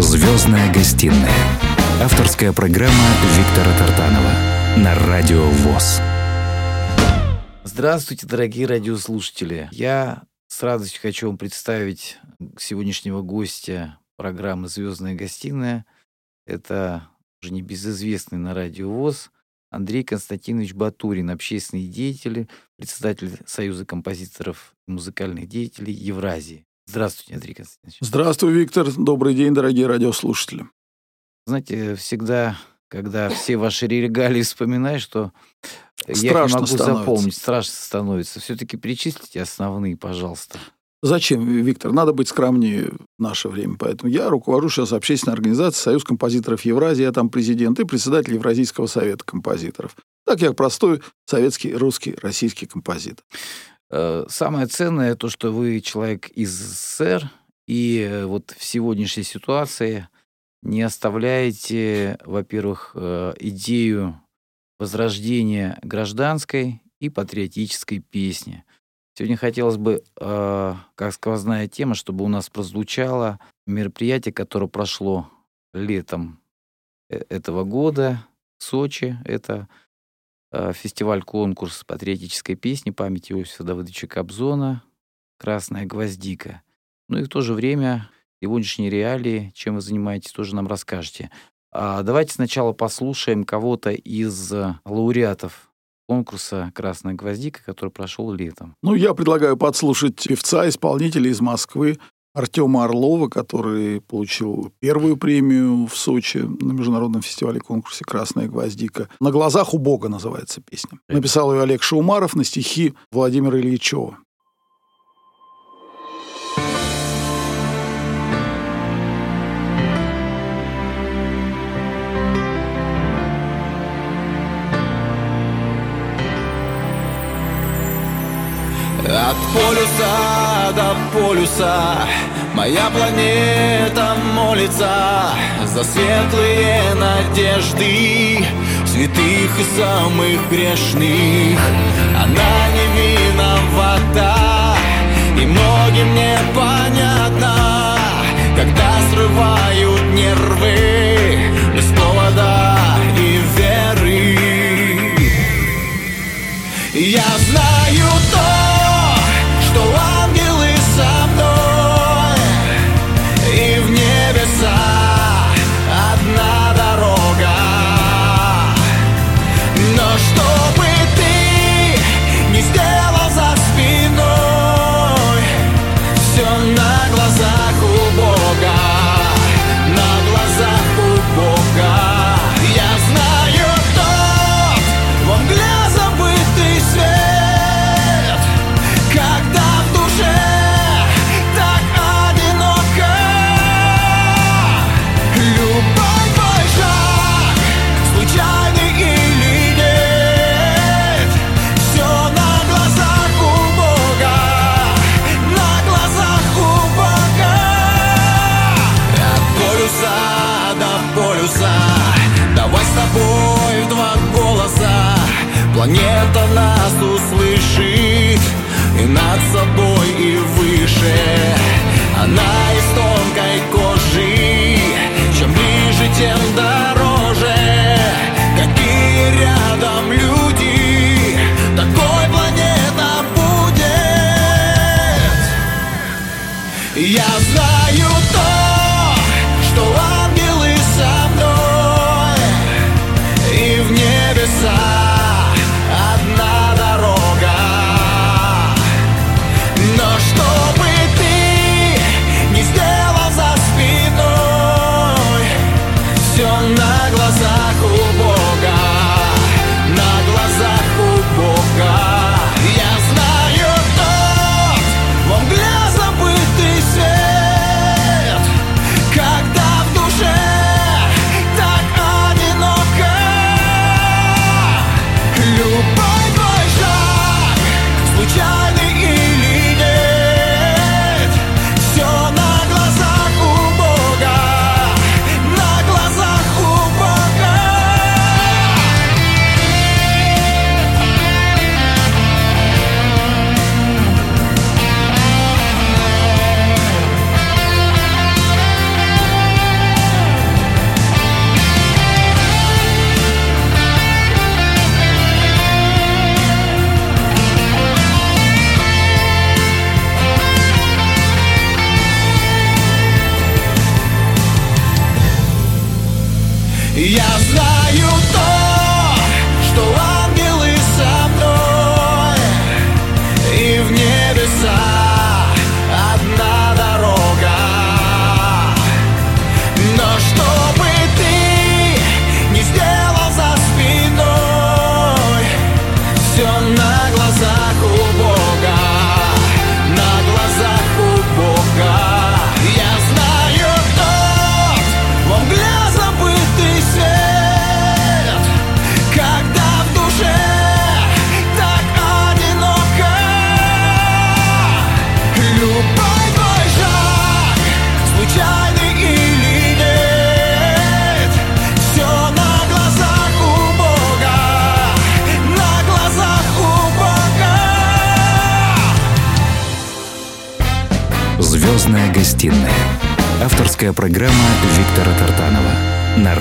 Звездная гостиная. Авторская программа Виктора Тартанова на Радио ВОЗ. Здравствуйте, дорогие радиослушатели. Я с радостью хочу вам представить сегодняшнего гостя программы «Звездная гостиная». Это уже небезызвестный на радио ВОЗ Андрей Константинович Батурин, общественный деятель, председатель Союза композиторов и музыкальных деятелей Евразии. Здравствуйте, Андрей Константинович. Здравствуй, Виктор. Добрый день, дорогие радиослушатели. Знаете, всегда, когда все ваши регалии вспоминаешь, что страшно я не могу становится. запомнить, страшно становится. Все-таки перечислите основные, пожалуйста. Зачем, Виктор? Надо быть скромнее в наше время. Поэтому я руковожу сейчас общественной организацией Союз композиторов Евразии. Я там президент и председатель Евразийского совета композиторов. Так я простой советский, русский, российский композитор. Э, Самое ценное то, что вы человек из СССР, и э, вот в сегодняшней ситуации не оставляете, во-первых, э, идею возрождения гражданской и патриотической песни. Сегодня хотелось бы, как сквозная тема, чтобы у нас прозвучало мероприятие, которое прошло летом этого года в Сочи. Это фестиваль-конкурс патриотической песни памяти Иосифа Давыдовича Кобзона «Красная гвоздика». Ну и в то же время сегодняшние реалии, чем вы занимаетесь, тоже нам расскажете. А давайте сначала послушаем кого-то из э, лауреатов конкурса «Красная гвоздика», который прошел летом. Ну, я предлагаю подслушать певца, исполнителя из Москвы Артема Орлова, который получил первую премию в Сочи на международном фестивале конкурсе «Красная гвоздика». «На глазах у Бога» называется песня. Написал ее Олег Шаумаров на стихи Владимира Ильичева. От полюса до полюса Моя планета молится За светлые надежды Святых и самых грешных. Она не виновата И многим непонятно Когда срывают нервы Без повода и веры. Я знаю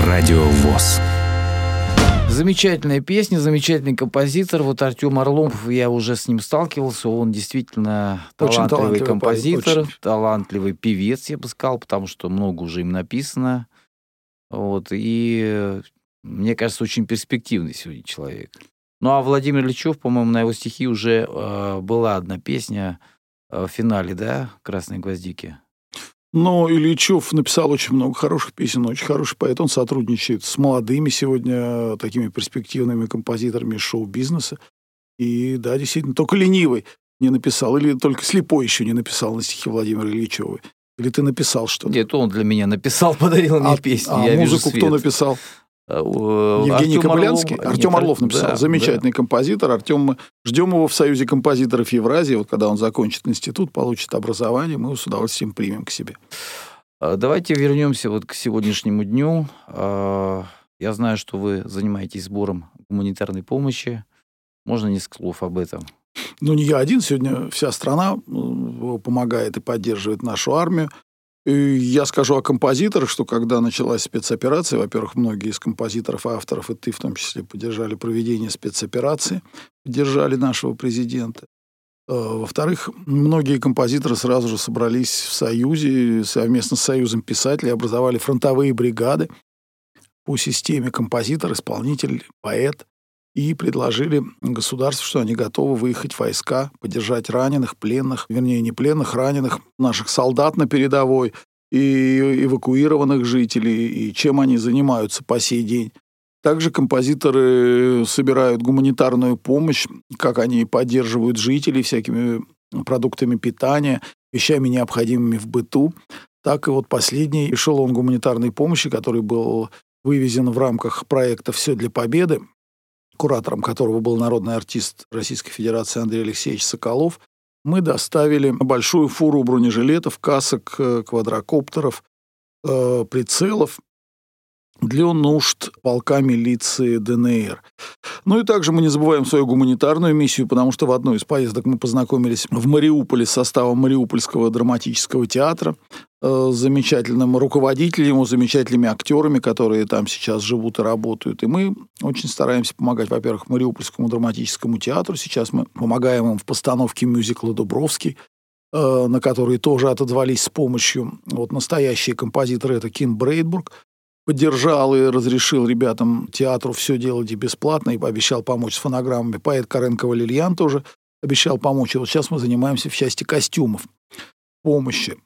Радио ВОЗ. Замечательная песня, замечательный композитор. Вот Артем Орлов, я уже с ним сталкивался, он действительно Очень талантливый талантливый композитор, очень. талантливый певец, я бы сказал, потому что много уже им написано. Вот, и мне кажется, очень перспективный сегодня человек. Ну, а Владимир Ильичев, по-моему, на его стихи уже э, была одна песня э, в финале, да, «Красной гвоздики». Но Ильичев написал очень много хороших песен, очень хороший поэт. Он сотрудничает с молодыми сегодня такими перспективными композиторами из шоу-бизнеса. И да, действительно, только ленивый не написал, или только слепой еще не написал на стихи Владимира Ильичева. Или ты написал что-то? Нет, он для меня написал, подарил мне а, песню. а я музыку кто написал? Э, э, Евгений Артём Кобылянский? Орлов. Артем Нет, Орлов написал. да, Замечательный композитор. Артем, мы ждем его в Союзе композиторов Евразии. Вот когда он закончит институт, получит образование, мы его с удовольствием примем к себе. да. Э, Давайте вернемся вот к сегодняшнему дню. Э, Я знаю, что вы занимаетесь сбором гуманитарной помощи. Можно несколько слов об этом? Ну, не я один. Сегодня вся страна э, помогает и поддерживает нашу армию. И я скажу о композиторах, что когда началась спецоперация, во-первых, многие из композиторов авторов, и ты в том числе, поддержали проведение спецоперации, поддержали нашего президента. Э, Во-вторых, многие композиторы сразу же собрались в Союзе, совместно с Союзом писателей, образовали фронтовые бригады по системе композитор, исполнитель, поэт, и предложили государству, что они готовы выехать войска, поддержать раненых, пленных, вернее, не пленных, раненых, наших солдат на передовой и эвакуированных жителей, и чем они занимаются по сей день. Также композиторы собирают гуманитарную помощь, как они поддерживают жителей всякими продуктами питания, вещами, необходимыми в быту. Так и вот последний эшелон гуманитарной помощи, который был вывезен в рамках проекта «Все для победы», куратором которого был народный артист Российской Федерации Андрей Алексеевич Соколов, мы доставили большую фуру бронежилетов, касок, э, квадрокоптеров, э, прицелов для нужд полка милиции ДНР. Ну и также мы не забываем свою гуманитарную миссию, потому что в одной из поездок мы познакомились в Мариуполе с составом Мариупольского драматического театра, э, с замечательным руководителем, замечательными актерами, которые там сейчас живут и работают. И мы очень стараемся помогать, во-первых, Мариупольскому драматическому театру. Сейчас мы помогаем им в постановке мюзикла «Дубровский», э, на который тоже отозвались с помощью. Вот настоящие композиторы – это Ким Брейдбург, поддержал и разрешил ребятам театру все делать и бесплатно, и пообещал помочь с фонограммами. Поэт Каренко Валерьян тоже обещал помочь. И вот сейчас мы занимаемся в части костюмов помощи.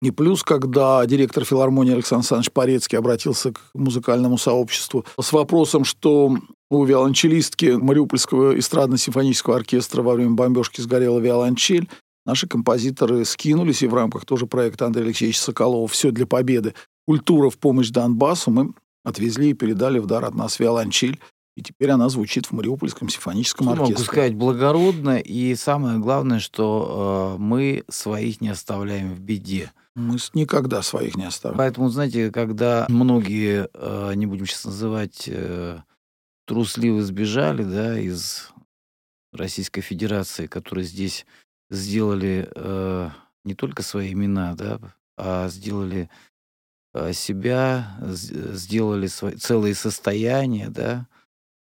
И плюс, когда директор филармонии Александр Александрович Порецкий обратился к музыкальному сообществу с вопросом, что у виолончелистки Мариупольского эстрадно-симфонического оркестра во время бомбежки сгорела виолончель, наши композиторы скинулись, и в рамках тоже проекта Андрея Алексеевича Соколова «Все для победы. Культура в помощь Донбассу» мы отвезли и передали в дар от нас виолончель. И теперь она звучит в Мариупольском симфоническом Могу оркестре. сказать, благородно. И самое главное, что э, мы своих не оставляем в беде. Мы никогда своих не оставим. Поэтому, знаете, когда многие, э, не будем сейчас называть, э, трусливо сбежали, да, из Российской Федерации, которые здесь сделали э, не только свои имена, да, а сделали себя, с- сделали свои, целые состояния, да,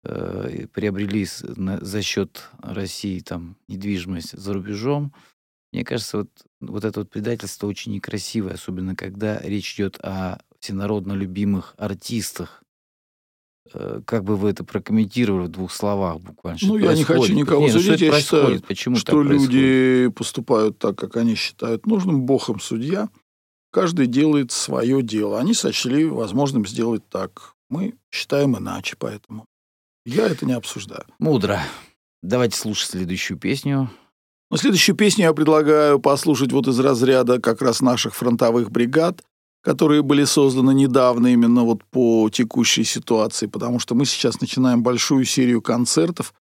э, приобрели за счет России там недвижимость за рубежом. Мне кажется, вот, вот это вот предательство очень некрасивое, особенно когда речь идет о всенародно любимых артистах, э, как бы вы это прокомментировали в двух словах буквально? Ну, я не хочу происходит? никого Не, ну, что судить. Я считаю, происходит? Почему так что происходит? люди поступают так, как они считают нужным. Бог им судья. Каждый делает свое дело. Они сочли возможным сделать так. Мы считаем иначе, поэтому я это не обсуждаю. Мудро. Давайте слушать следующую песню. Но следующую песню я предлагаю послушать вот из разряда как раз наших фронтовых бригад, которые были созданы недавно именно вот по текущей ситуации, потому что мы сейчас начинаем большую серию концертов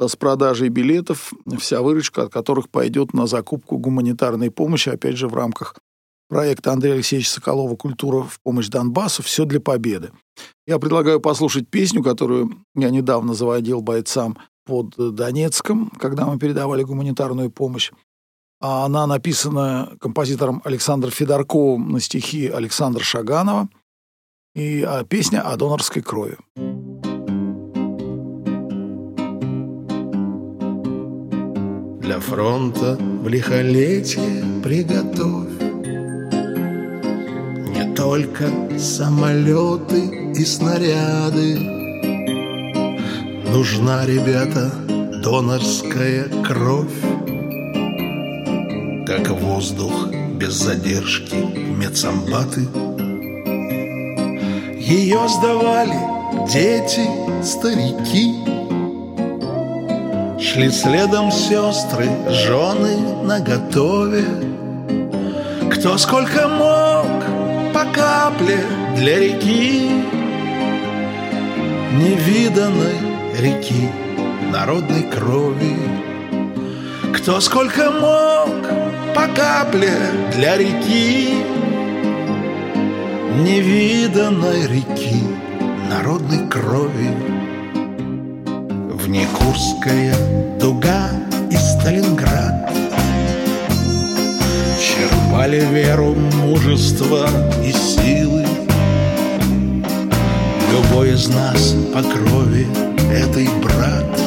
с продажей билетов, вся выручка от которых пойдет на закупку гуманитарной помощи, опять же, в рамках проекта Андрея Алексеевича Соколова «Культура в помощь Донбассу. Все для победы». Я предлагаю послушать песню, которую я недавно заводил бойцам под Донецком, когда мы передавали гуманитарную помощь. А Она написана композитором Александром Федорковым на стихи Александра Шаганова. И а, песня о донорской крови. Для фронта в лихолетие приготовь только самолеты и снаряды. Нужна, ребята, донорская кровь. Как воздух без задержки медсамбаты. Ее сдавали дети, старики. Шли следом сестры, жены наготове. Кто сколько мог, по капле для реки Невиданной реки народной крови. Кто сколько мог, по капле для реки Невиданной реки народной крови. Внекурская дуга и Сталинград Черпали веру, мужество и силы. Любой из нас по крови этой брат.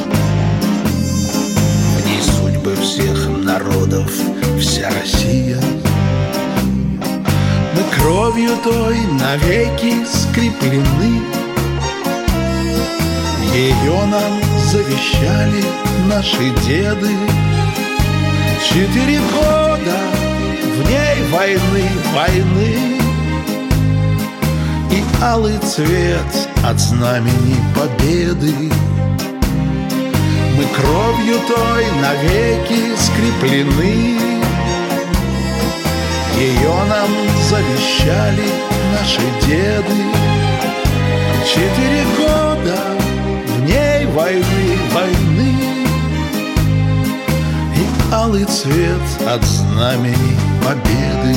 В ней судьбы всех народов, вся Россия. Мы кровью той навеки скреплены. Ее нам завещали наши деды. Четыре года в ней войны, войны. И алый цвет от знамени победы. Мы кровью той навеки скреплены. Ее нам завещали наши деды. Четыре года в ней войны, войны. Алый цвет от знамени победы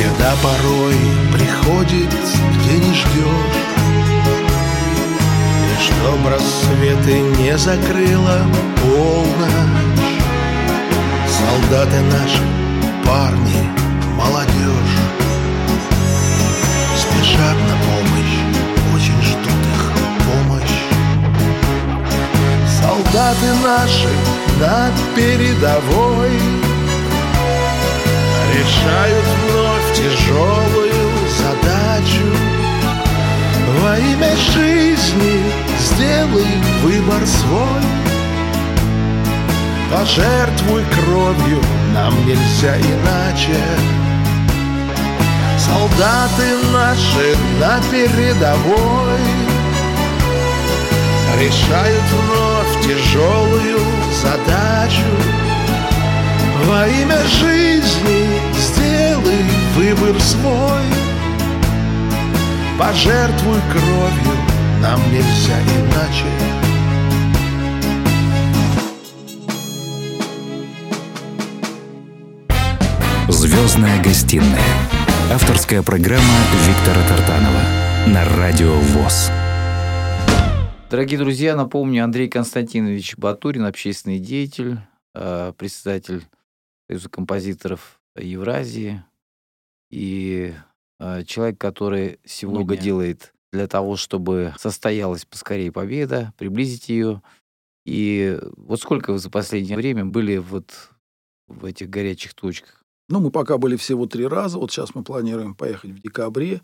Беда порой приходит, где не ждешь. И чтоб рассветы не закрыла полночь. Солдаты наши, парни, молодежь. Спешат на помощь, очень ждут их помощь. Солдаты наши на передовой Решают вновь тяжелую задачу. Во имя жизни сделай выбор свой. Пожертвуй кровью, нам нельзя иначе. Солдаты наши на передовой. Решают вновь тяжелую задачу. Во имя жизни выбор свой Пожертвуй кровью, нам нельзя иначе Звездная гостиная. Авторская программа Виктора Тартанова на Радио ВОЗ. Дорогие друзья, напомню, Андрей Константинович Батурин, общественный деятель, э, председатель Союза композиторов Евразии и э, человек, который сегодня много делает для того, чтобы состоялась поскорее победа, приблизить ее. И вот сколько вы за последнее время были вот в этих горячих точках? Ну, мы пока были всего три раза. Вот сейчас мы планируем поехать в декабре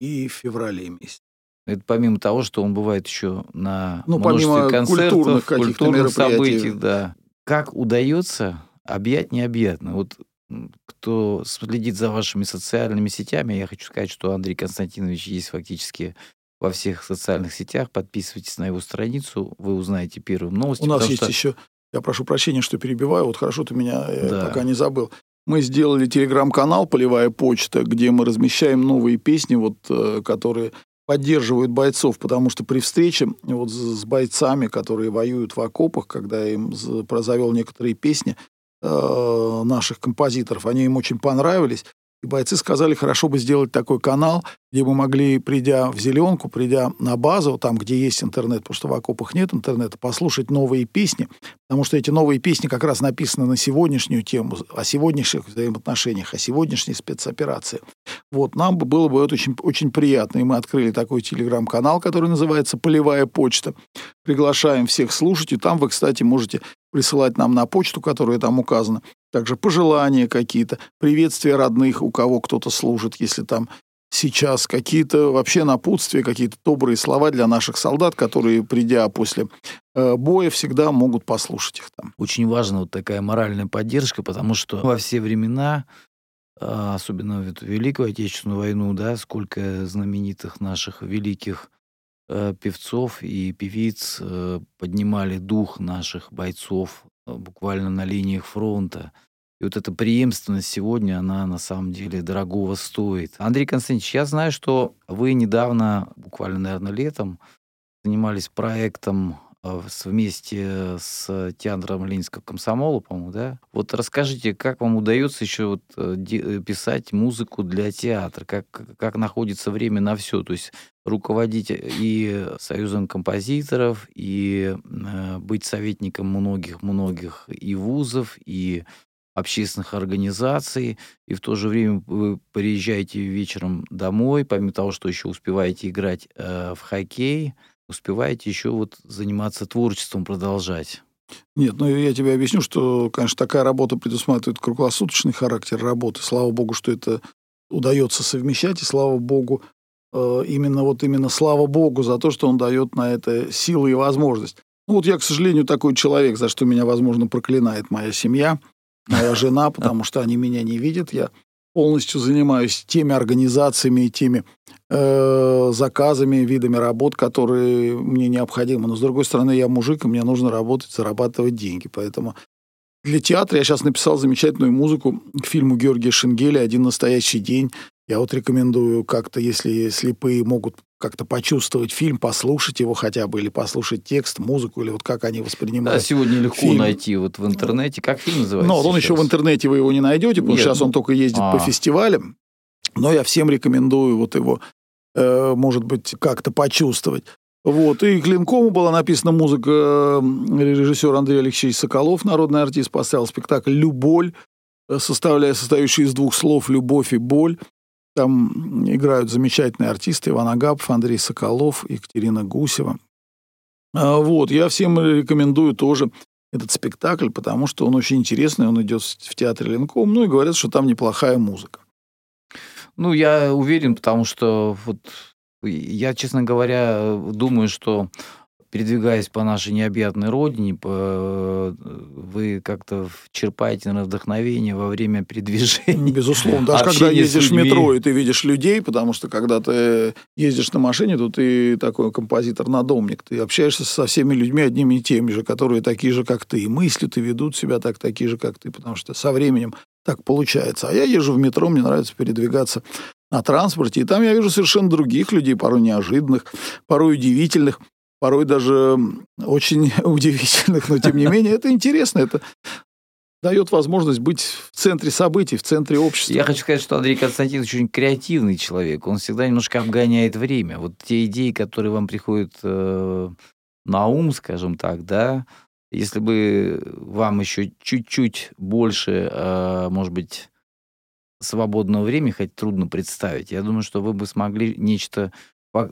и в феврале месяце. Это помимо того, что он бывает еще на Ну, множестве концертов, культурных культурных событий, да. Как удается объять необъятно? Вот кто следит за вашими социальными сетями, я хочу сказать, что Андрей Константинович есть фактически во всех социальных сетях. Подписывайтесь на его страницу, вы узнаете первым новости. У нас есть что- еще, я прошу прощения, что перебиваю, вот хорошо ты меня э, Да. пока не забыл. Мы сделали телеграм-канал «Полевая почта», где мы размещаем новые песни, вот, э, которые поддерживают бойцов, потому что при встрече вот с бойцами, которые воюют в окопах, когда я им з- прозавел некоторые песни э, наших композиторов, они им очень понравились, и бойцы сказали, хорошо бы сделать такой канал, где мы могли, придя в зеленку, придя на базу, там, где есть интернет, потому что в окопах нет интернета, послушать новые песни, потому что эти новые песни как раз написаны на сегодняшнюю тему, о сегодняшних взаимоотношениях, о сегодняшней спецоперации. Вот, нам бы было бы это очень, очень приятно. И мы открыли такой телеграм-канал, который называется «Полевая почта». Приглашаем всех слушать, и там вы, кстати, можете присылать нам на почту, которая там указана, также пожелания какие-то, приветствия родных, у кого кто-то служит, если там сейчас какие-то вообще напутствия, какие-то добрые слова для наших солдат, которые, придя после э, боя, всегда могут послушать их там. очень важна вот такая моральная поддержка, потому что во все времена, а, особенно в эту Великую Отечественную войну, да, сколько знаменитых наших великих певцов и певиц э, поднимали дух наших бойцов э, буквально на линиях фронта. И вот эта преемственность сегодня, она на самом деле дорогого стоит. Андрей Константинович, я знаю, что вы недавно, буквально, наверное, летом, занимались проектом э, вместе с театром Ленинского комсомола, по-моему, да? Вот расскажите, как вам удается еще вот э, э, писать музыку для театра? Как, как находится время на все? То есть руководить и союзом композиторов, и э, быть советником многих-многих и вузов, и общественных организаций, и в то же время вы приезжаете вечером домой, помимо того, что еще успеваете играть э, в хоккей, успеваете еще вот заниматься творчеством, продолжать. Нет, ну я тебе объясню, что, конечно, такая работа предусматривает круглосуточный характер работы. Слава богу, что это удается совмещать, и слава богу, э, именно вот именно слава богу за то, что он дает на это силы и возможность. Ну вот я, к сожалению, такой человек, за что меня, возможно, проклинает моя семья, моя жена, потому что они меня не видят. Я полностью занимаюсь теми организациями и теми э, заказами, видами работ, которые мне необходимы. Но, с другой стороны, я мужик, и мне нужно работать, зарабатывать деньги. Поэтому для театра я сейчас написал замечательную музыку к фильму Георгия Шенгеля «Один настоящий день». Я вот рекомендую как-то, если слепые могут как-то почувствовать фильм, послушать его хотя бы, или послушать текст, музыку, или вот как они Да, воспринимают. сегодня легко фильм. найти вот в интернете. Как фильм называется? Но он еще сейчас? в интернете вы его не найдете, потому что сейчас ну, он только ездит по а. фестивалям. Но я всем рекомендую вот его, э, может быть, как-то почувствовать. Вот. И к Линкому была написана музыка режиссер Андрей Алексеевич Соколов, народный артист, поставил спектакль «Люболь», э, составляя, состоящий из двух слов «любовь» и «боль». Там играют замечательные артисты Иван Агапов, Андрей Соколов, Екатерина Гусева. А, Вот, я всем рекомендую тоже этот спектакль, потому что он очень интересный, он идет в театре Ленком, ну и говорят, что там неплохая музыка. Ну, я уверен, потому что вот я, честно говоря, думаю, что передвигаясь по нашей необъятной родине, по- вы как-то черпаете наверное, вдохновение во время передвижения. Безусловно, даже когда ездишь в метро, и ты видишь людей, потому что когда ты ездишь на машине, то ты такой композитор-надомник, ты общаешься со всеми людьми одними и теми же, которые такие же, как ты, и мыслят, и ведут себя так, такие же, как ты, потому что со временем так получается. А я езжу в метро, мне нравится передвигаться на транспорте, и там я вижу совершенно других людей, порой неожиданных, порой удивительных, порой даже очень удивительных, но тем не менее это интересно, это дает возможность быть в центре событий, в центре общества. Я хочу сказать, что Андрей Константинович очень креативный человек. Он всегда немножко обгоняет время. Вот те идеи, которые вам приходят э, на ум, скажем так, да, если бы вам еще чуть-чуть больше, э, может быть, свободного времени, хоть трудно представить, я думаю, что вы бы смогли нечто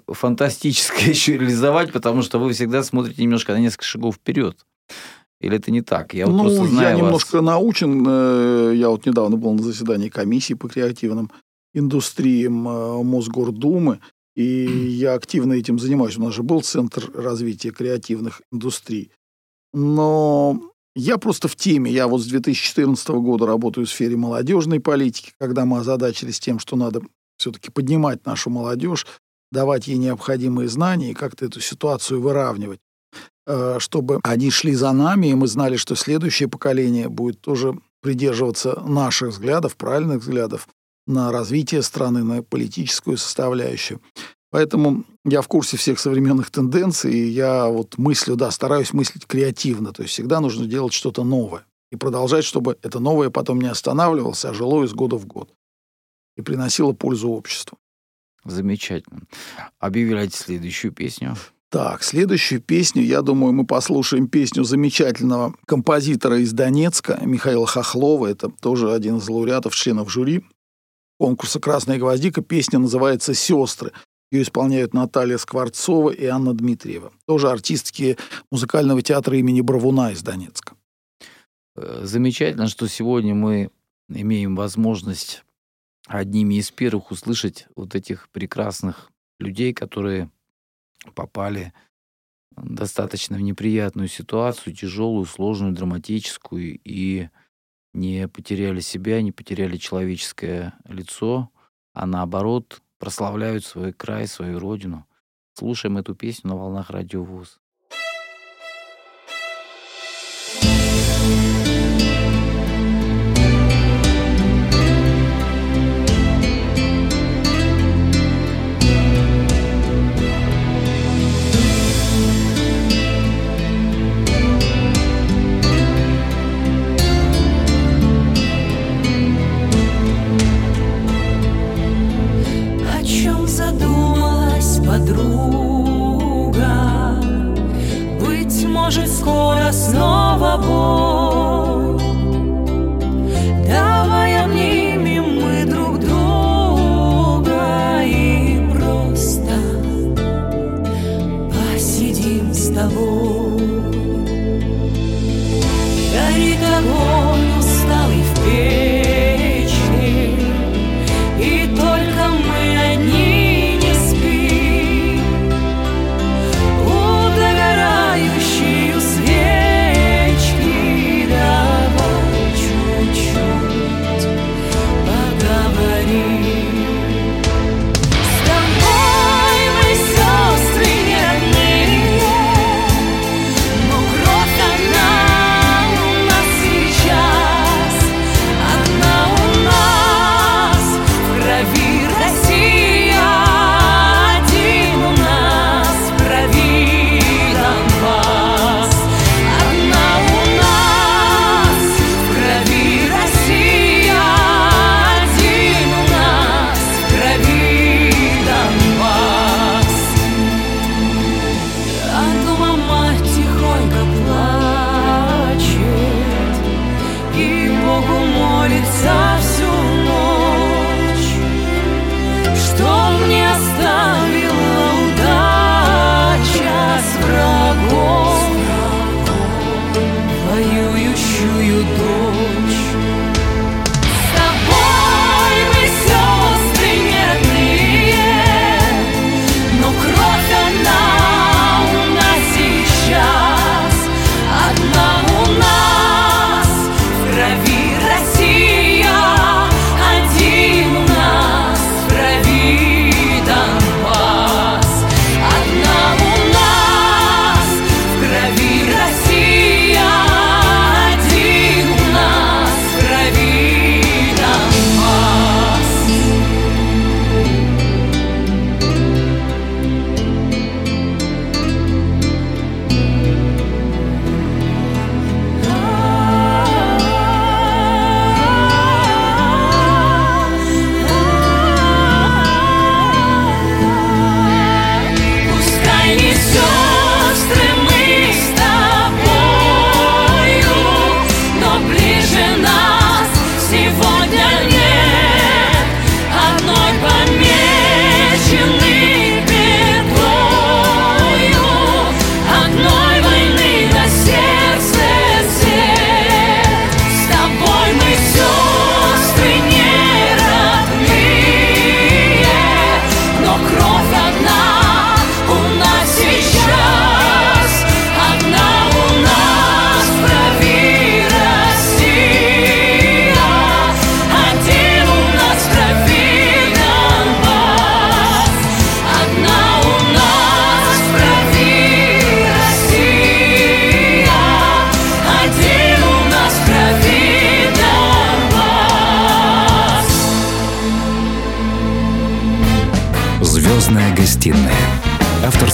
фантастическое еще реализовать, потому что вы всегда смотрите немножко на несколько шагов вперед. Или это не так? Я вот ну, просто знаю я вас. немножко научен. э, Я вот недавно был на заседании комиссии по креативным индустриям э, Мосгордумы. И я активно этим занимаюсь. У нас же был Центр развития креативных индустрий. Но я просто в теме. Я вот с 2014 года работаю в сфере молодежной политики, когда мы озадачились тем, что надо все-таки поднимать нашу молодежь, давать ей необходимые знания и как-то эту ситуацию выравнивать, э, чтобы они шли за нами, и мы знали, что следующее поколение будет тоже придерживаться наших взглядов, правильных взглядов на развитие страны, на политическую составляющую. Поэтому я в курсе всех современных тенденций, и я вот мыслю, да, стараюсь мыслить креативно, то есть всегда нужно делать что-то новое и продолжать, чтобы это новое потом не останавливалось, а жило из года в год и приносило пользу обществу. Замечательно. Объявляйте следующую песню. Так, следующую песню, я думаю, мы послушаем песню замечательного композитора из Донецка Михаила Хохлова. Это тоже один из лауреатов, членов жюри конкурса «Красная гвоздика». Песня называется «Сестры». Ее исполняют Наталья Скворцова и Анна Дмитриева. Тоже артистки музыкального театра имени Бравуна из Донецка. Э, замечательно, что сегодня мы имеем возможность одними из первых услышать вот этих прекрасных людей, которые попали достаточно в неприятную ситуацию, тяжелую, сложную, драматическую, и не потеряли себя, не потеряли человеческое лицо, а наоборот прославляют свой край, свою родину. Слушаем эту песню на волнах радио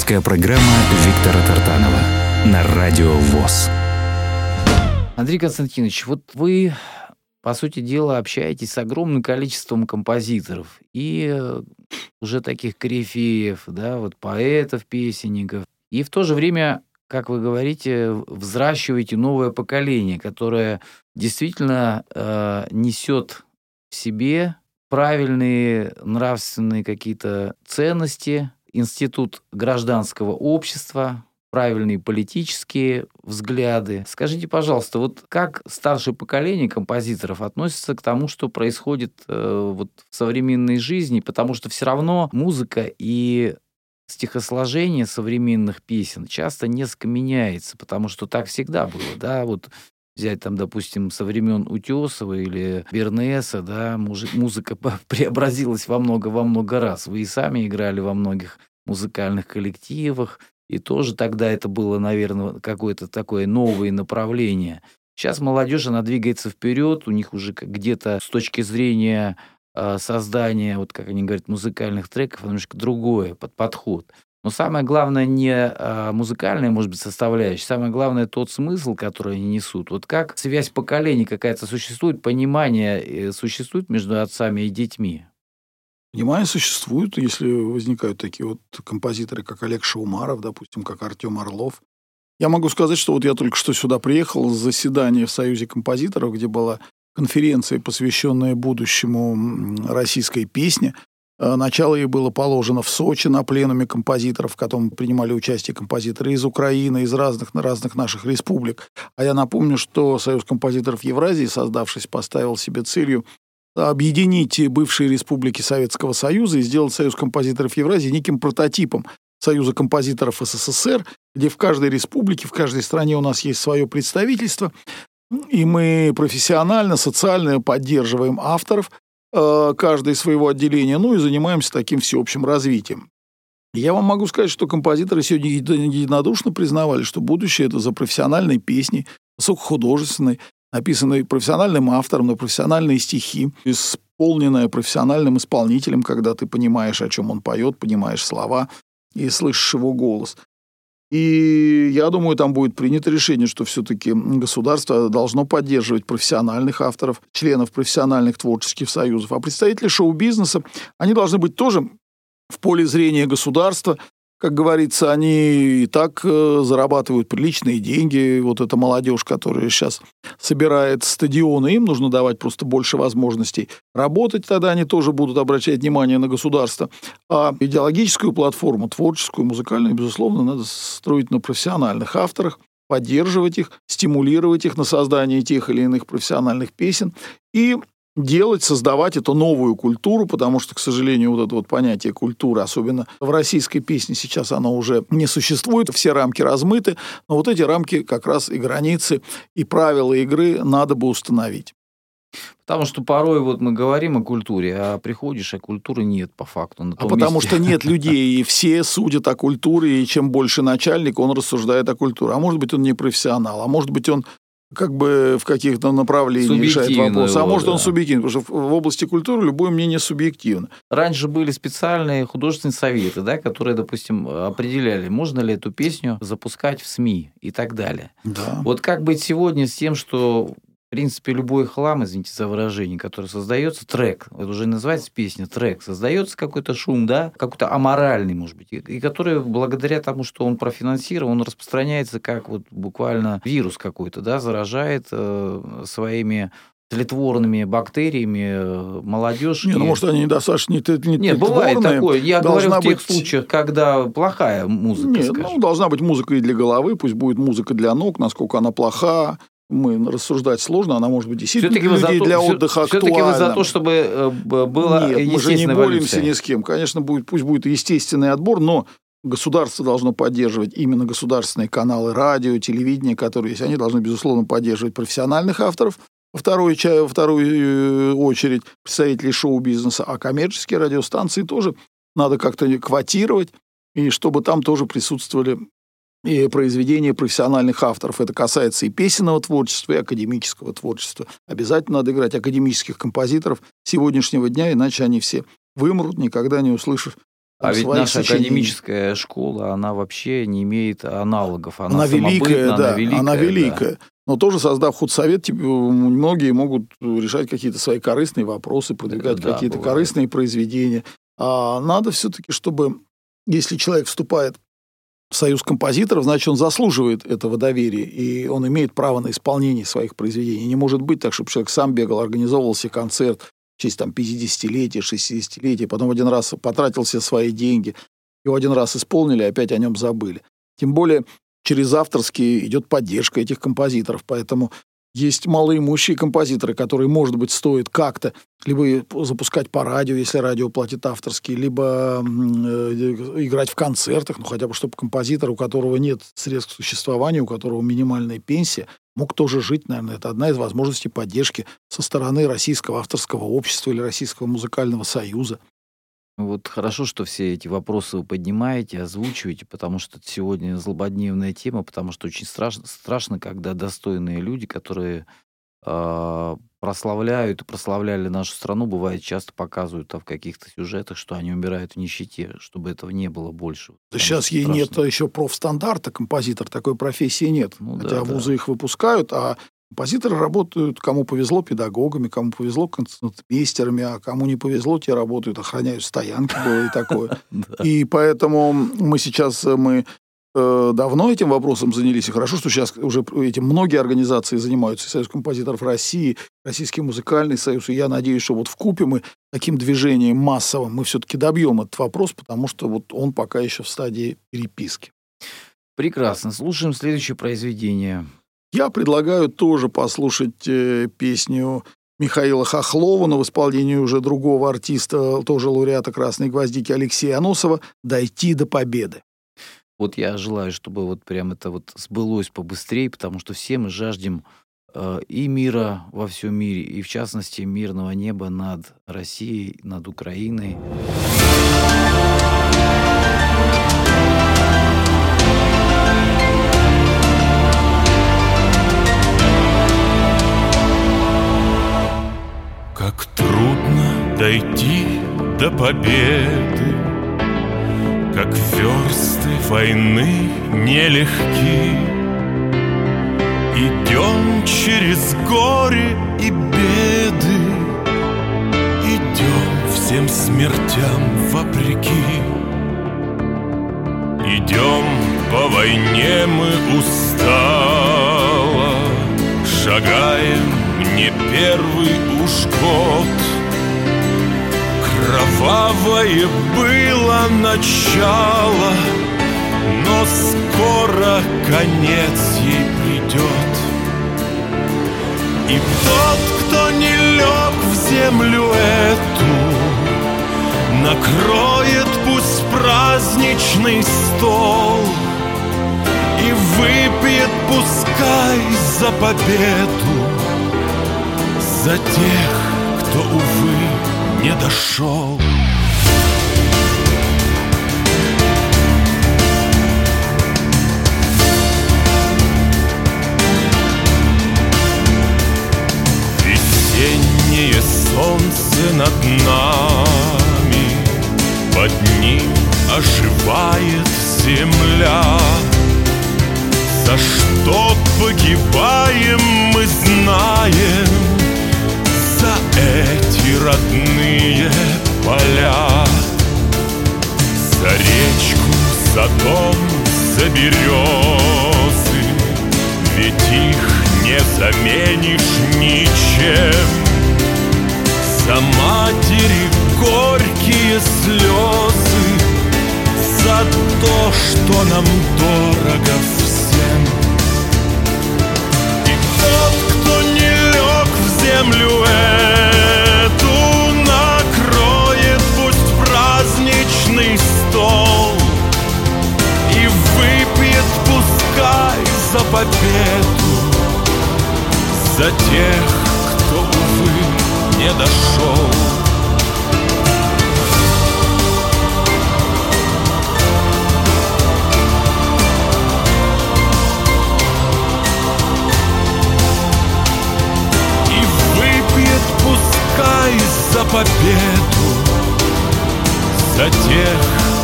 Авторская программа Виктора Тартанова на радио ВОЗ. Андрей Константинович, вот вы, по сути дела, общаетесь с огромным количеством композиторов и э, уже таких корифеев, да, вот поэтов, песенников. И в то же время, как вы говорите, взращиваете новое поколение, которое действительно э, несет в себе правильные нравственные какие-то ценности, институт гражданского общества, правильные политические взгляды. Скажите, пожалуйста, вот как старшее поколение композиторов относится к тому, что происходит э, вот в современной жизни, потому что все равно музыка и стихосложение современных песен часто несколько меняется, потому что так всегда было, да, вот взять там, допустим, со времен Утесова или Бернеса, да, музыка преобразилась во много, во много раз. Вы и сами играли во многих музыкальных коллективах, и тоже тогда это было, наверное, какое-то такое новое направление. Сейчас молодежь, она двигается вперед, у них уже где-то с точки зрения э, создания, вот как они говорят, музыкальных треков, немножко другое под подход. Но самое главное не а, музыкальная, может быть, составляющая, самое главное тот смысл, который они несут. Вот как связь поколений какая-то существует, понимание э, существует между отцами и детьми? Понимание существует, если возникают такие вот композиторы, как Олег Шаумаров, допустим, как Артем Орлов. Я могу сказать, что вот я только что сюда приехал с заседания в Союзе композиторов, где была конференция, посвященная будущему российской песни. Э, начало ей было положено в Сочи на пленуме композиторов, в котором принимали участие композиторы из Украины, из разных, разных наших республик. А я напомню, что Союз композиторов Евразии, создавшись, поставил себе целью объединить бывшие республики Советского Союза и сделать Союз композиторов Евразии неким прототипом Союза композиторов СССР, где в каждой республике, в каждой стране у нас есть свое представительство, и мы профессионально, социально поддерживаем авторов, каждое своего отделения, ну и занимаемся таким всеобщим развитием. Я вам могу сказать, что композиторы сегодня единодушно признавали, что будущее это за профессиональной песней, высокохудожественной, написанной профессиональным автором на профессиональные стихи, исполненная профессиональным исполнителем, когда ты понимаешь, о чем он поет, понимаешь слова и слышишь его голос. И я думаю, там будет принято решение, что все-таки государство должно поддерживать профессиональных авторов, членов профессиональных творческих союзов. А представители шоу-бизнеса, они должны быть тоже в поле зрения государства, как говорится, они и так э, зарабатывают приличные деньги. Вот эта молодежь, которая сейчас собирает стадионы, им нужно давать просто больше возможностей работать. Тогда они тоже будут обращать внимание на государство. А идеологическую платформу, творческую, музыкальную, безусловно, надо строить на профессиональных авторах, поддерживать их, стимулировать их на создание тех или иных профессиональных песен и делать, создавать эту новую культуру, потому что, к сожалению, вот это вот понятие культуры, особенно в российской песне сейчас оно уже не существует, все рамки размыты, но вот эти рамки как раз и границы, и правила игры надо бы установить. Потому что порой вот мы говорим о культуре, а приходишь, а культуры нет по факту. На а потому месте. что нет людей, и все судят о культуре, и чем больше начальник, он рассуждает о культуре. А может быть, он не профессионал, а может быть, он как бы в каких-то направлениях решает вопрос. А может, да. он субъективен, потому что в области культуры любое мнение субъективно. Раньше были специальные художественные советы, да, которые, допустим, определяли, можно ли эту песню запускать в СМИ и так далее. Да. Вот как быть сегодня с тем, что в принципе, любой хлам, извините за выражение, который создается, трек, это уже называется песня, трек, создается какой-то шум, да, какой-то аморальный, может быть, и, и который благодаря тому, что он профинансирован, он распространяется как вот буквально вирус какой-то, да, заражает э, своими тлетворными бактериями э, молодежь. Не, ну, может, они недостаточно не, не Нет, бывает такое. Я говорю в тех быть... случаях, когда плохая музыка. Нет, скажем. ну, должна быть музыка и для головы, пусть будет музыка для ног, насколько она плоха, мы рассуждать сложно, она может быть действительно все-таки для людей то, для отдыха все, Все-таки вы за то, чтобы э, было Нет, мы же не боремся ни с кем. Конечно, будет, пусть будет естественный отбор, но государство должно поддерживать именно государственные каналы радио, телевидения, которые есть. Они должны, безусловно, поддерживать профессиональных авторов, во вторую, во вторую э, очередь представителей шоу-бизнеса, а коммерческие радиостанции тоже надо как-то квотировать, и чтобы там тоже присутствовали и произведения профессиональных авторов. Это касается и песенного творчества, и академического творчества. Обязательно надо играть академических композиторов сегодняшнего дня, иначе они все вымрут, никогда не услышав А ведь наша сочинений. академическая школа, она вообще не имеет аналогов. Она, Она, великая, да, она великая. она да. великая. Но тоже создав худсовет, типа, многие могут решать какие-то свои корыстные вопросы, продвигать Да, какие-то бывает. корыстные произведения. А надо все-таки, чтобы, если человек вступает союз композиторов, значит, он заслуживает этого доверия, и он имеет право на исполнение своих произведений. Не может быть так, чтобы человек сам бегал, организовывал концерт в честь там 50-летия, 60-летия, потом один раз потратил все свои деньги, его один раз исполнили, опять о нем забыли. Тем более через авторские идет поддержка этих композиторов, поэтому есть малоимущие композиторы, которые, может быть, стоит как-то либо запускать по радио, если радио платит авторские, либо э, играть в концертах, ну хотя бы чтобы композитор, у которого нет средств к существованию, у которого минимальная пенсия, мог тоже жить, наверное. Это одна из возможностей поддержки со стороны Российского авторского общества или Российского музыкального союза. Вот хорошо, что все эти вопросы вы поднимаете, озвучиваете, потому что это сегодня злободневная тема, потому что очень страшно, страшно когда достойные люди, которые а, прославляют и прославляли нашу страну, бывает часто показывают там в каких-то сюжетах, что они умирают в нищете, чтобы этого не было больше. Да Потому сейчас что ей нет страшно. еще профстандарта, композитор, такой профессии нет. Ну да, Хотя да. вузы их выпускают, а композиторы работают, кому повезло, педагогами, кому повезло, концертмейстерами, а кому не повезло, те работают, охраняют стоянки, было и такое. И поэтому мы сейчас, э, мы э, давно этим вопросом занялись, и хорошо, что сейчас уже этим многие организации занимаются, Союз композиторов России, Российский музыкальный союз, и я надеюсь, что вот в купе мы таким движением массовым мы все-таки добьем этот вопрос, потому что вот он пока еще в стадии переписки. Прекрасно. Слушаем следующее произведение. Я предлагаю тоже послушать э, песню Михаила Хохлова, но в исполнении уже другого артиста, тоже лауреата «Красной гвоздики» Алексея Аносова «Дойти до победы». Вот я желаю, чтобы вот прям это вот сбылось побыстрее, потому что все мы жаждем э, и мира во всем мире, и в частности мирного неба над Россией, над Украиной. До победы, Как версты войны нелегки. Идем через горе и беды, Идем всем смертям вопреки. Идем по войне мы устало, Шагаем не первый уж год. Кровавое было начало, Но скоро конец ей придет. И тот, кто не лег в землю эту, Накроет пусть праздничный стол И выпьет пускай за победу За тех, кто, увы, не дошел. Весеннее солнце над нами Под ним оживает земля. За что погибаем, мы знаем эти родные поля За речку, за дом, за березы. Ведь их не заменишь ничем. За матери горькие слезы За то, что нам дорого всем. И кто землю эту Накроет пусть праздничный стол И выпьет пускай за победу За тех, кто, увы, не дошел пускай за победу За тех,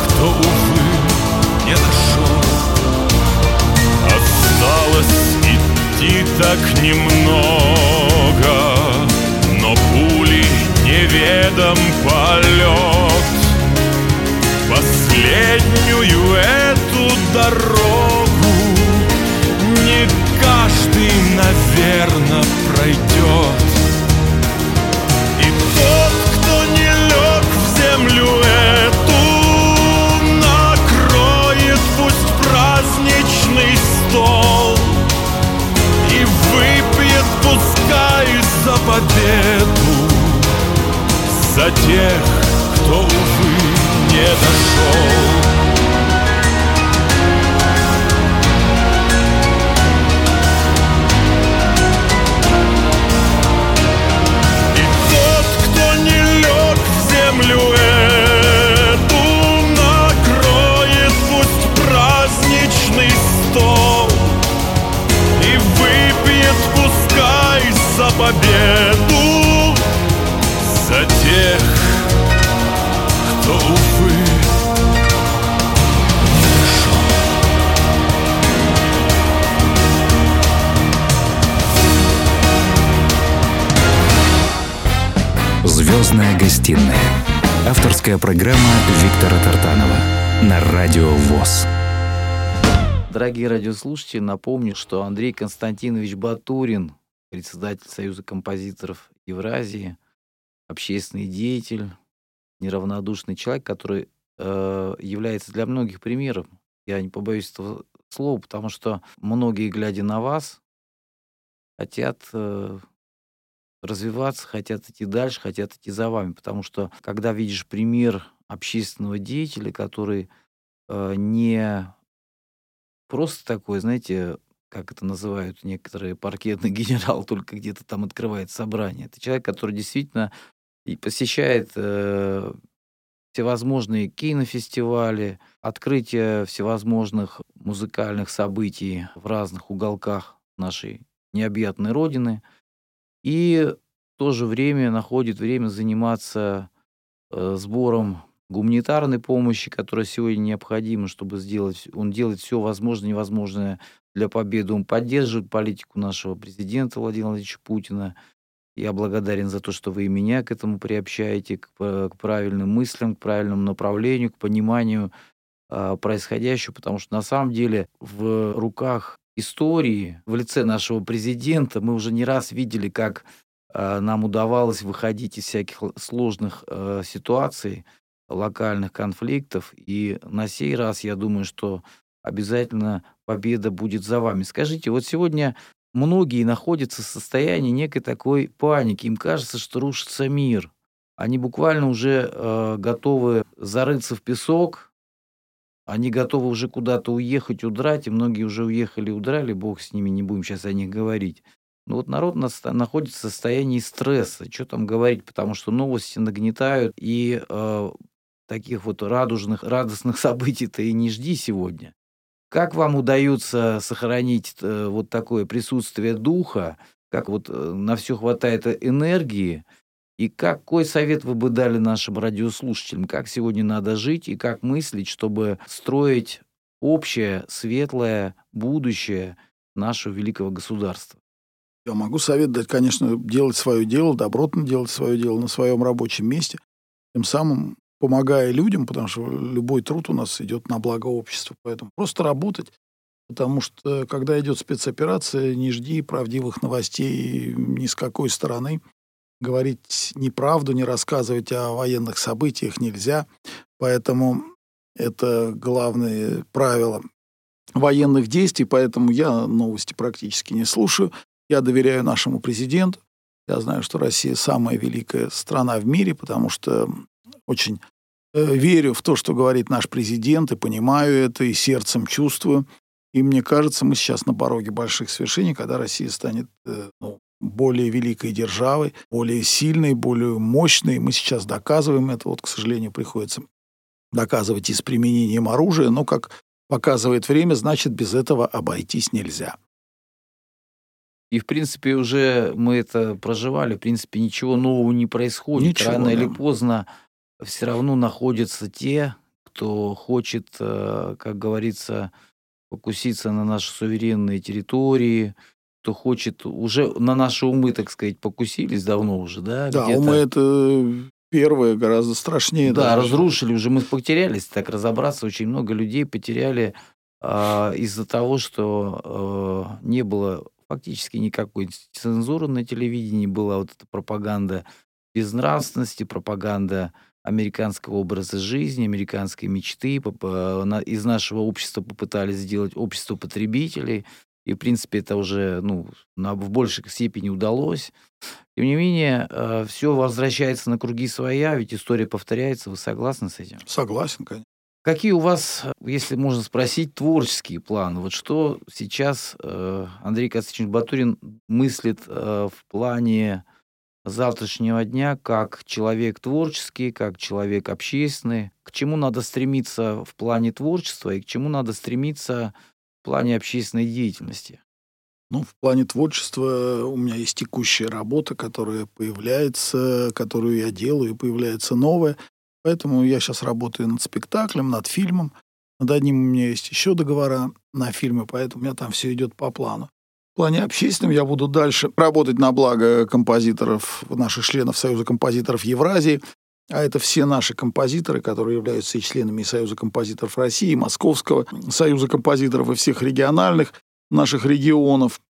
кто, увы, не дошел. Осталось идти так немного, но пули неведом полет. Последнюю эту дорогу не каждый, наверное, пройдет. Авторская программа Виктора Тартанова на Радио ВОЗ. Дорогие радиослушатели, напомню, что Андрей Константинович Батурин, председатель Союза композиторов Евразии, общественный деятель, неравнодушный человек, который э, является для многих примером. Я не побоюсь этого слова, потому что многие, глядя на вас, хотят э, развиваться, хотят идти дальше, хотят идти за вами. Потому что когда видишь пример общественного деятеля, который э, не просто такой, знаете, как это называют некоторые паркетный генерал, только где-то там открывает собрание. Это человек, который действительно и посещает э, всевозможные кинофестивали, открытие всевозможных музыкальных событий в разных уголках нашей необъятной родины. И в то же время находит время заниматься э, сбором гуманитарной помощи, которая сегодня необходима, чтобы сделать, он делает все возможное и невозможное для победы. Он поддерживает политику нашего президента Владимира Владимировича Путина. Я благодарен за то, что вы и меня к этому приобщаете, к, п- к правильным мыслям, к правильному направлению, к пониманию а, происходящего, потому что на самом деле в руках истории, в лице нашего президента мы уже не раз видели, как а, нам удавалось выходить из всяких сложных а, ситуаций, локальных конфликтов. И на сей раз я думаю, что обязательно победа будет за вами. Скажите, вот сегодня многие находятся в состоянии некой такой паники. Им кажется, что рушится мир. Они буквально уже э, готовы зарыться в песок, они готовы уже куда-то уехать, удрать, и многие уже уехали, удрали, бог с ними, не будем сейчас о них говорить. Но вот народ находится в состоянии стресса, что там говорить, потому что новости нагнетают, и э, таких вот радужных, радостных событий-то и не жди сегодня. Как вам удается сохранить э, вот такое присутствие духа, как вот э, на все хватает энергии, и какой совет вы бы дали нашим радиослушателям, как сегодня надо жить и как мыслить, чтобы строить общее, светлое будущее нашего великого государства? Я могу совет дать, конечно, делать свое дело, добротно делать свое дело на своем рабочем месте, тем самым помогая людям, потому что любой труд у нас идет на благо общества. Поэтому просто работать, потому что когда идет спецоперация, не жди правдивых новостей ни с какой стороны. Говорить неправду, не рассказывать о военных событиях нельзя. Поэтому это главное правило военных действий, поэтому я новости практически не слушаю. Я доверяю нашему президенту. Я знаю, что Россия самая великая страна в мире, потому что очень э, верю в то, что говорит наш президент, и понимаю это, и сердцем чувствую. И мне кажется, мы сейчас на пороге больших свершений, когда Россия станет э, ну, более великой державой, более сильной, более мощной. Мы сейчас доказываем это. Вот, к сожалению, приходится доказывать и с применением оружия, но, как показывает время, значит, без этого обойтись нельзя. И, в принципе, уже мы это проживали, в принципе, ничего нового не происходит. Ничего, Рано или да. поздно все равно находятся те, кто хочет, э, как говорится, покуситься на наши суверенные территории, кто хочет, уже на наши умы, так сказать, покусились давно уже, да? Да, умы это первое, гораздо страшнее. Да, даже. разрушили уже, мы потерялись, так разобраться, очень много людей потеряли а, из-за того, что а, не было фактически никакой цензуры на телевидении, была вот эта пропаганда безнравственности, пропаганда американского образа жизни, американской мечты. Э, Из нашего общества попытались сделать общество потребителей. И, в принципе, это уже ну, на, в большей степени удалось. Тем не менее, все возвращается на круги своя, ведь история повторяется. Вы согласны с этим? Согласен, конечно. Какие у вас, если можно спросить, творческие планы? Вот что сейчас э, Андрей Константинович Батурин мыслит э, в плане завтрашнего дня как человек творческий, как человек общественный? К чему надо стремиться в плане творчества и к чему надо стремиться плане общественной деятельности? Ну, в плане творчества у меня есть текущая работа, которая появляется, которую я делаю, и появляется новая. Поэтому я сейчас работаю над спектаклем, над фильмом. Над одним у меня есть еще договора на фильмы, поэтому у меня там все идет по плану. В плане общественном я буду дальше работать на благо композиторов, наших членов Союза композиторов Евразии. А это все наши композиторы, которые являются и членами Союза композиторов России, Московского Союза композиторов и всех региональных наших регионов.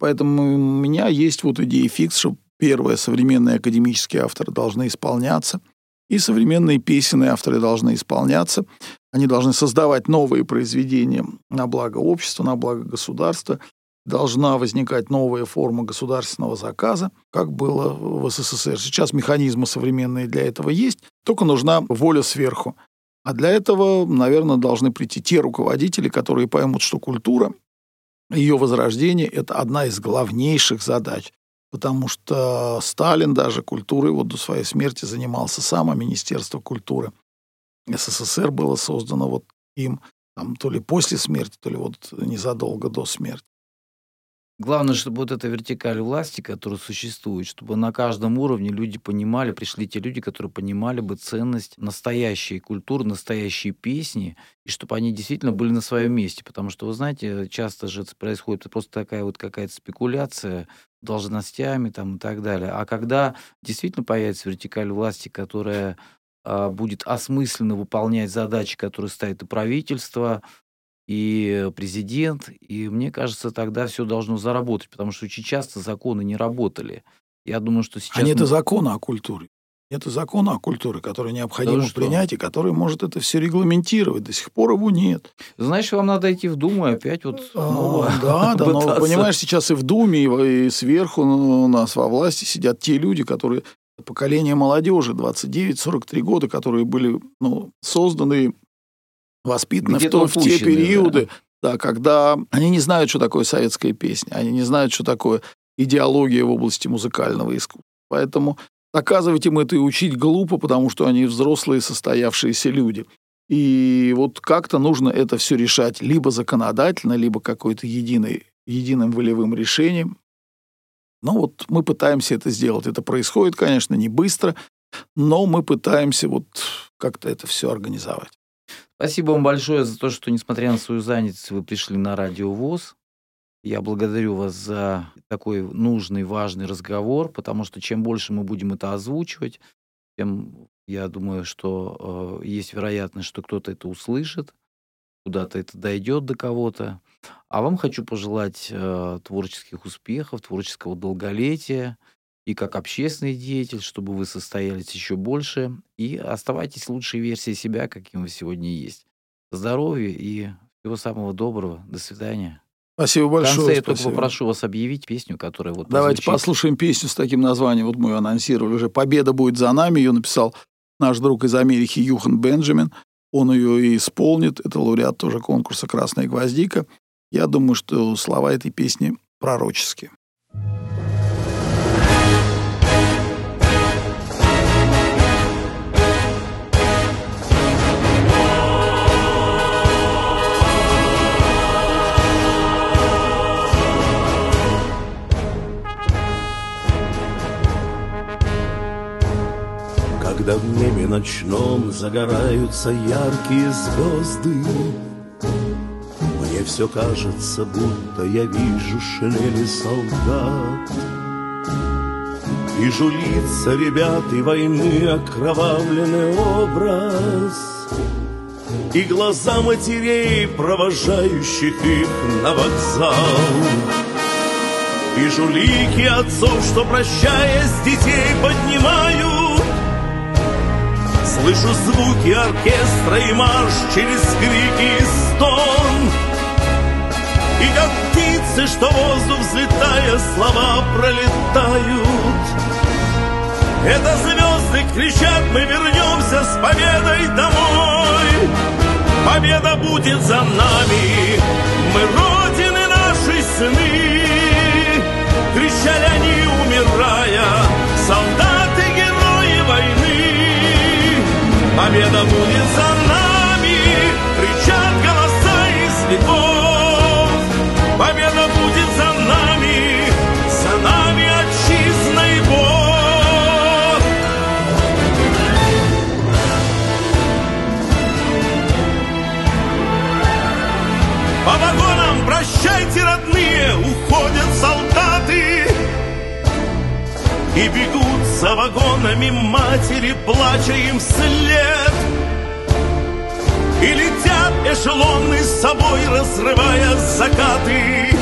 Поэтому у меня есть вот идея фикс, что первое, современные академические авторы должны исполняться, и современные песенные авторы должны исполняться. Они должны создавать новые произведения на благо общества, на благо государства. Должна возникать новая форма государственного заказа, как было в СССР. Сейчас механизмы современные для этого есть, только нужна воля сверху. А для этого, наверное, должны прийти те руководители, которые поймут, что культура ее возрождение – это одна из главнейших задач. Потому что Сталин даже культурой вот до своей смерти занимался сам, а Министерство культуры СССР было создано вот им там, то ли после смерти, то ли вот незадолго до смерти. Главное, чтобы вот эта вертикаль власти, которая существует, чтобы на каждом уровне люди понимали, пришли те люди, которые понимали бы ценность настоящей культуры, настоящей песни, и чтобы они действительно были на своем месте. Потому что, вы знаете, часто же происходит просто такая вот какая-то спекуляция должностями там и так далее. А когда действительно появится вертикаль власти, которая а, будет осмысленно выполнять задачи, которые ставит и правительство, и президент, и мне кажется, тогда все должно заработать, потому что очень часто законы не работали. Я думаю, что сейчас... А нет мы- закона о культуре. Нет закона о культуре, который необходимо Да принять и который может это все регламентировать. До сих пор его нет. Знаешь, вам надо идти в Думу и опять вот А, Да, да, но понимаешь, сейчас и в Думе, и и сверху у нас во власти сидят те люди, которые поколение молодежи 29-43 года, которые были ну, созданы, воспитаны в, то- в те периоды, да, когда они не знают, что такое советская песня, они не знают, что такое идеология в области музыкального искусства. Поэтому доказывать им это и учить глупо, потому что они взрослые состоявшиеся люди. И вот как-то нужно это все решать либо законодательно, либо какой-то единой, единым волевым решением. Ну вот мы пытаемся это сделать. Это происходит, конечно, не быстро, но мы пытаемся вот как-то это все организовать. Спасибо вам большое за то, что, несмотря на свою занятость, вы пришли на Радио ВОЗ. Я благодарю вас за такой нужный, важный разговор, потому что чем больше мы будем это озвучивать, тем, я думаю, что э, есть вероятность, что кто-то это услышит, куда-то это дойдет до кого-то. А вам хочу пожелать э, творческих успехов, творческого долголетия, и как общественный деятель, чтобы вы состоялись еще больше, и оставайтесь лучшей версией себя, каким вы сегодня есть. Здоровья и всего самого доброго. До свидания. Спасибо В большое. конце я только попрошу вас объявить песню, которая вот Давайте прозвучит. послушаем песню с таким названием. Вот мы ее анонсировали уже. «Победа будет за нами». Ее написал наш друг из Америки Юхан Бенджамин. Он ее и исполнит. Это лауреат тоже конкурса «Красная гвоздика». Я думаю, что слова этой песни пророческие. Когда в небе ночном загораются яркие звезды. Мне все кажется, будто я вижу шинели солдат. Вижу лица ребят и войны окровавленный образ И глаза матерей, провожающих их на вокзал Вижу лики отцов, что, прощаясь, детей поднимают Слышу звуки оркестра и марш через крики и стон. И как птицы, что воздух взлетая, слова пролетают. Это звезды кричат, мы вернемся с победой домой. Победа будет за нами, мы Родины нашей сыны. Кричали они, умирая, солдаты, Победа будет за нами, кричат голоса из веков. Победа будет за нами, за нами отчизна и Бог. По вагонам прощайте, родные, уходят солдаты И бегут за вагонами матери, плача им вслед. И летят эшелоны с собой, разрывая закаты.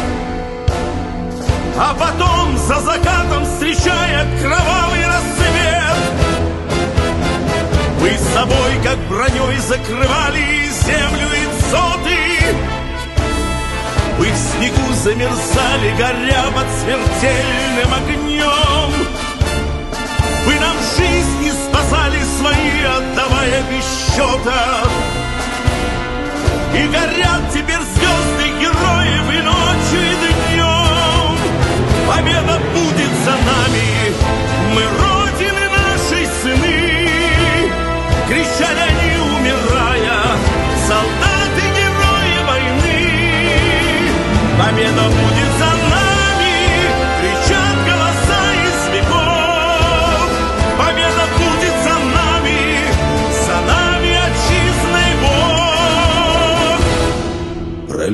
А потом за закатом встречая кровавый рассвет. Вы с собой, как броней, закрывали землю и дзоты вы в снегу замерзали, горя под смертельным огнем. Вы нам жизни спасали свои, отдавая без счета. И горят теперь звезды героев и ночью, и днем. Победа будет за нами, мы Родины нашей сыны. Кричали они, умирая, солдаты, герои войны. Победа будет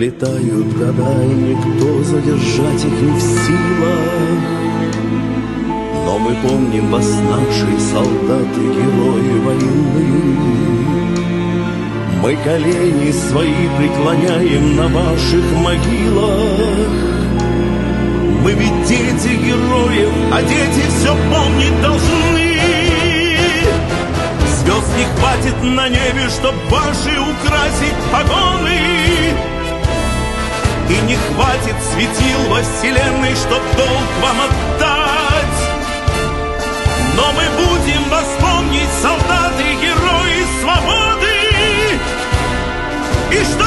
Пролетают года, и никто задержать их не в силах. Но мы помним вас, наши солдаты, герои войны. Мы колени свои преклоняем на ваших могилах. Мы ведь дети героев, а дети все помнить должны. Звезд не хватит на небе, чтоб ваши украсить погоны. И не хватит светил во вселенной, чтоб долг вам отдать. Но мы будем вас помнить, солдаты, герои свободы. И что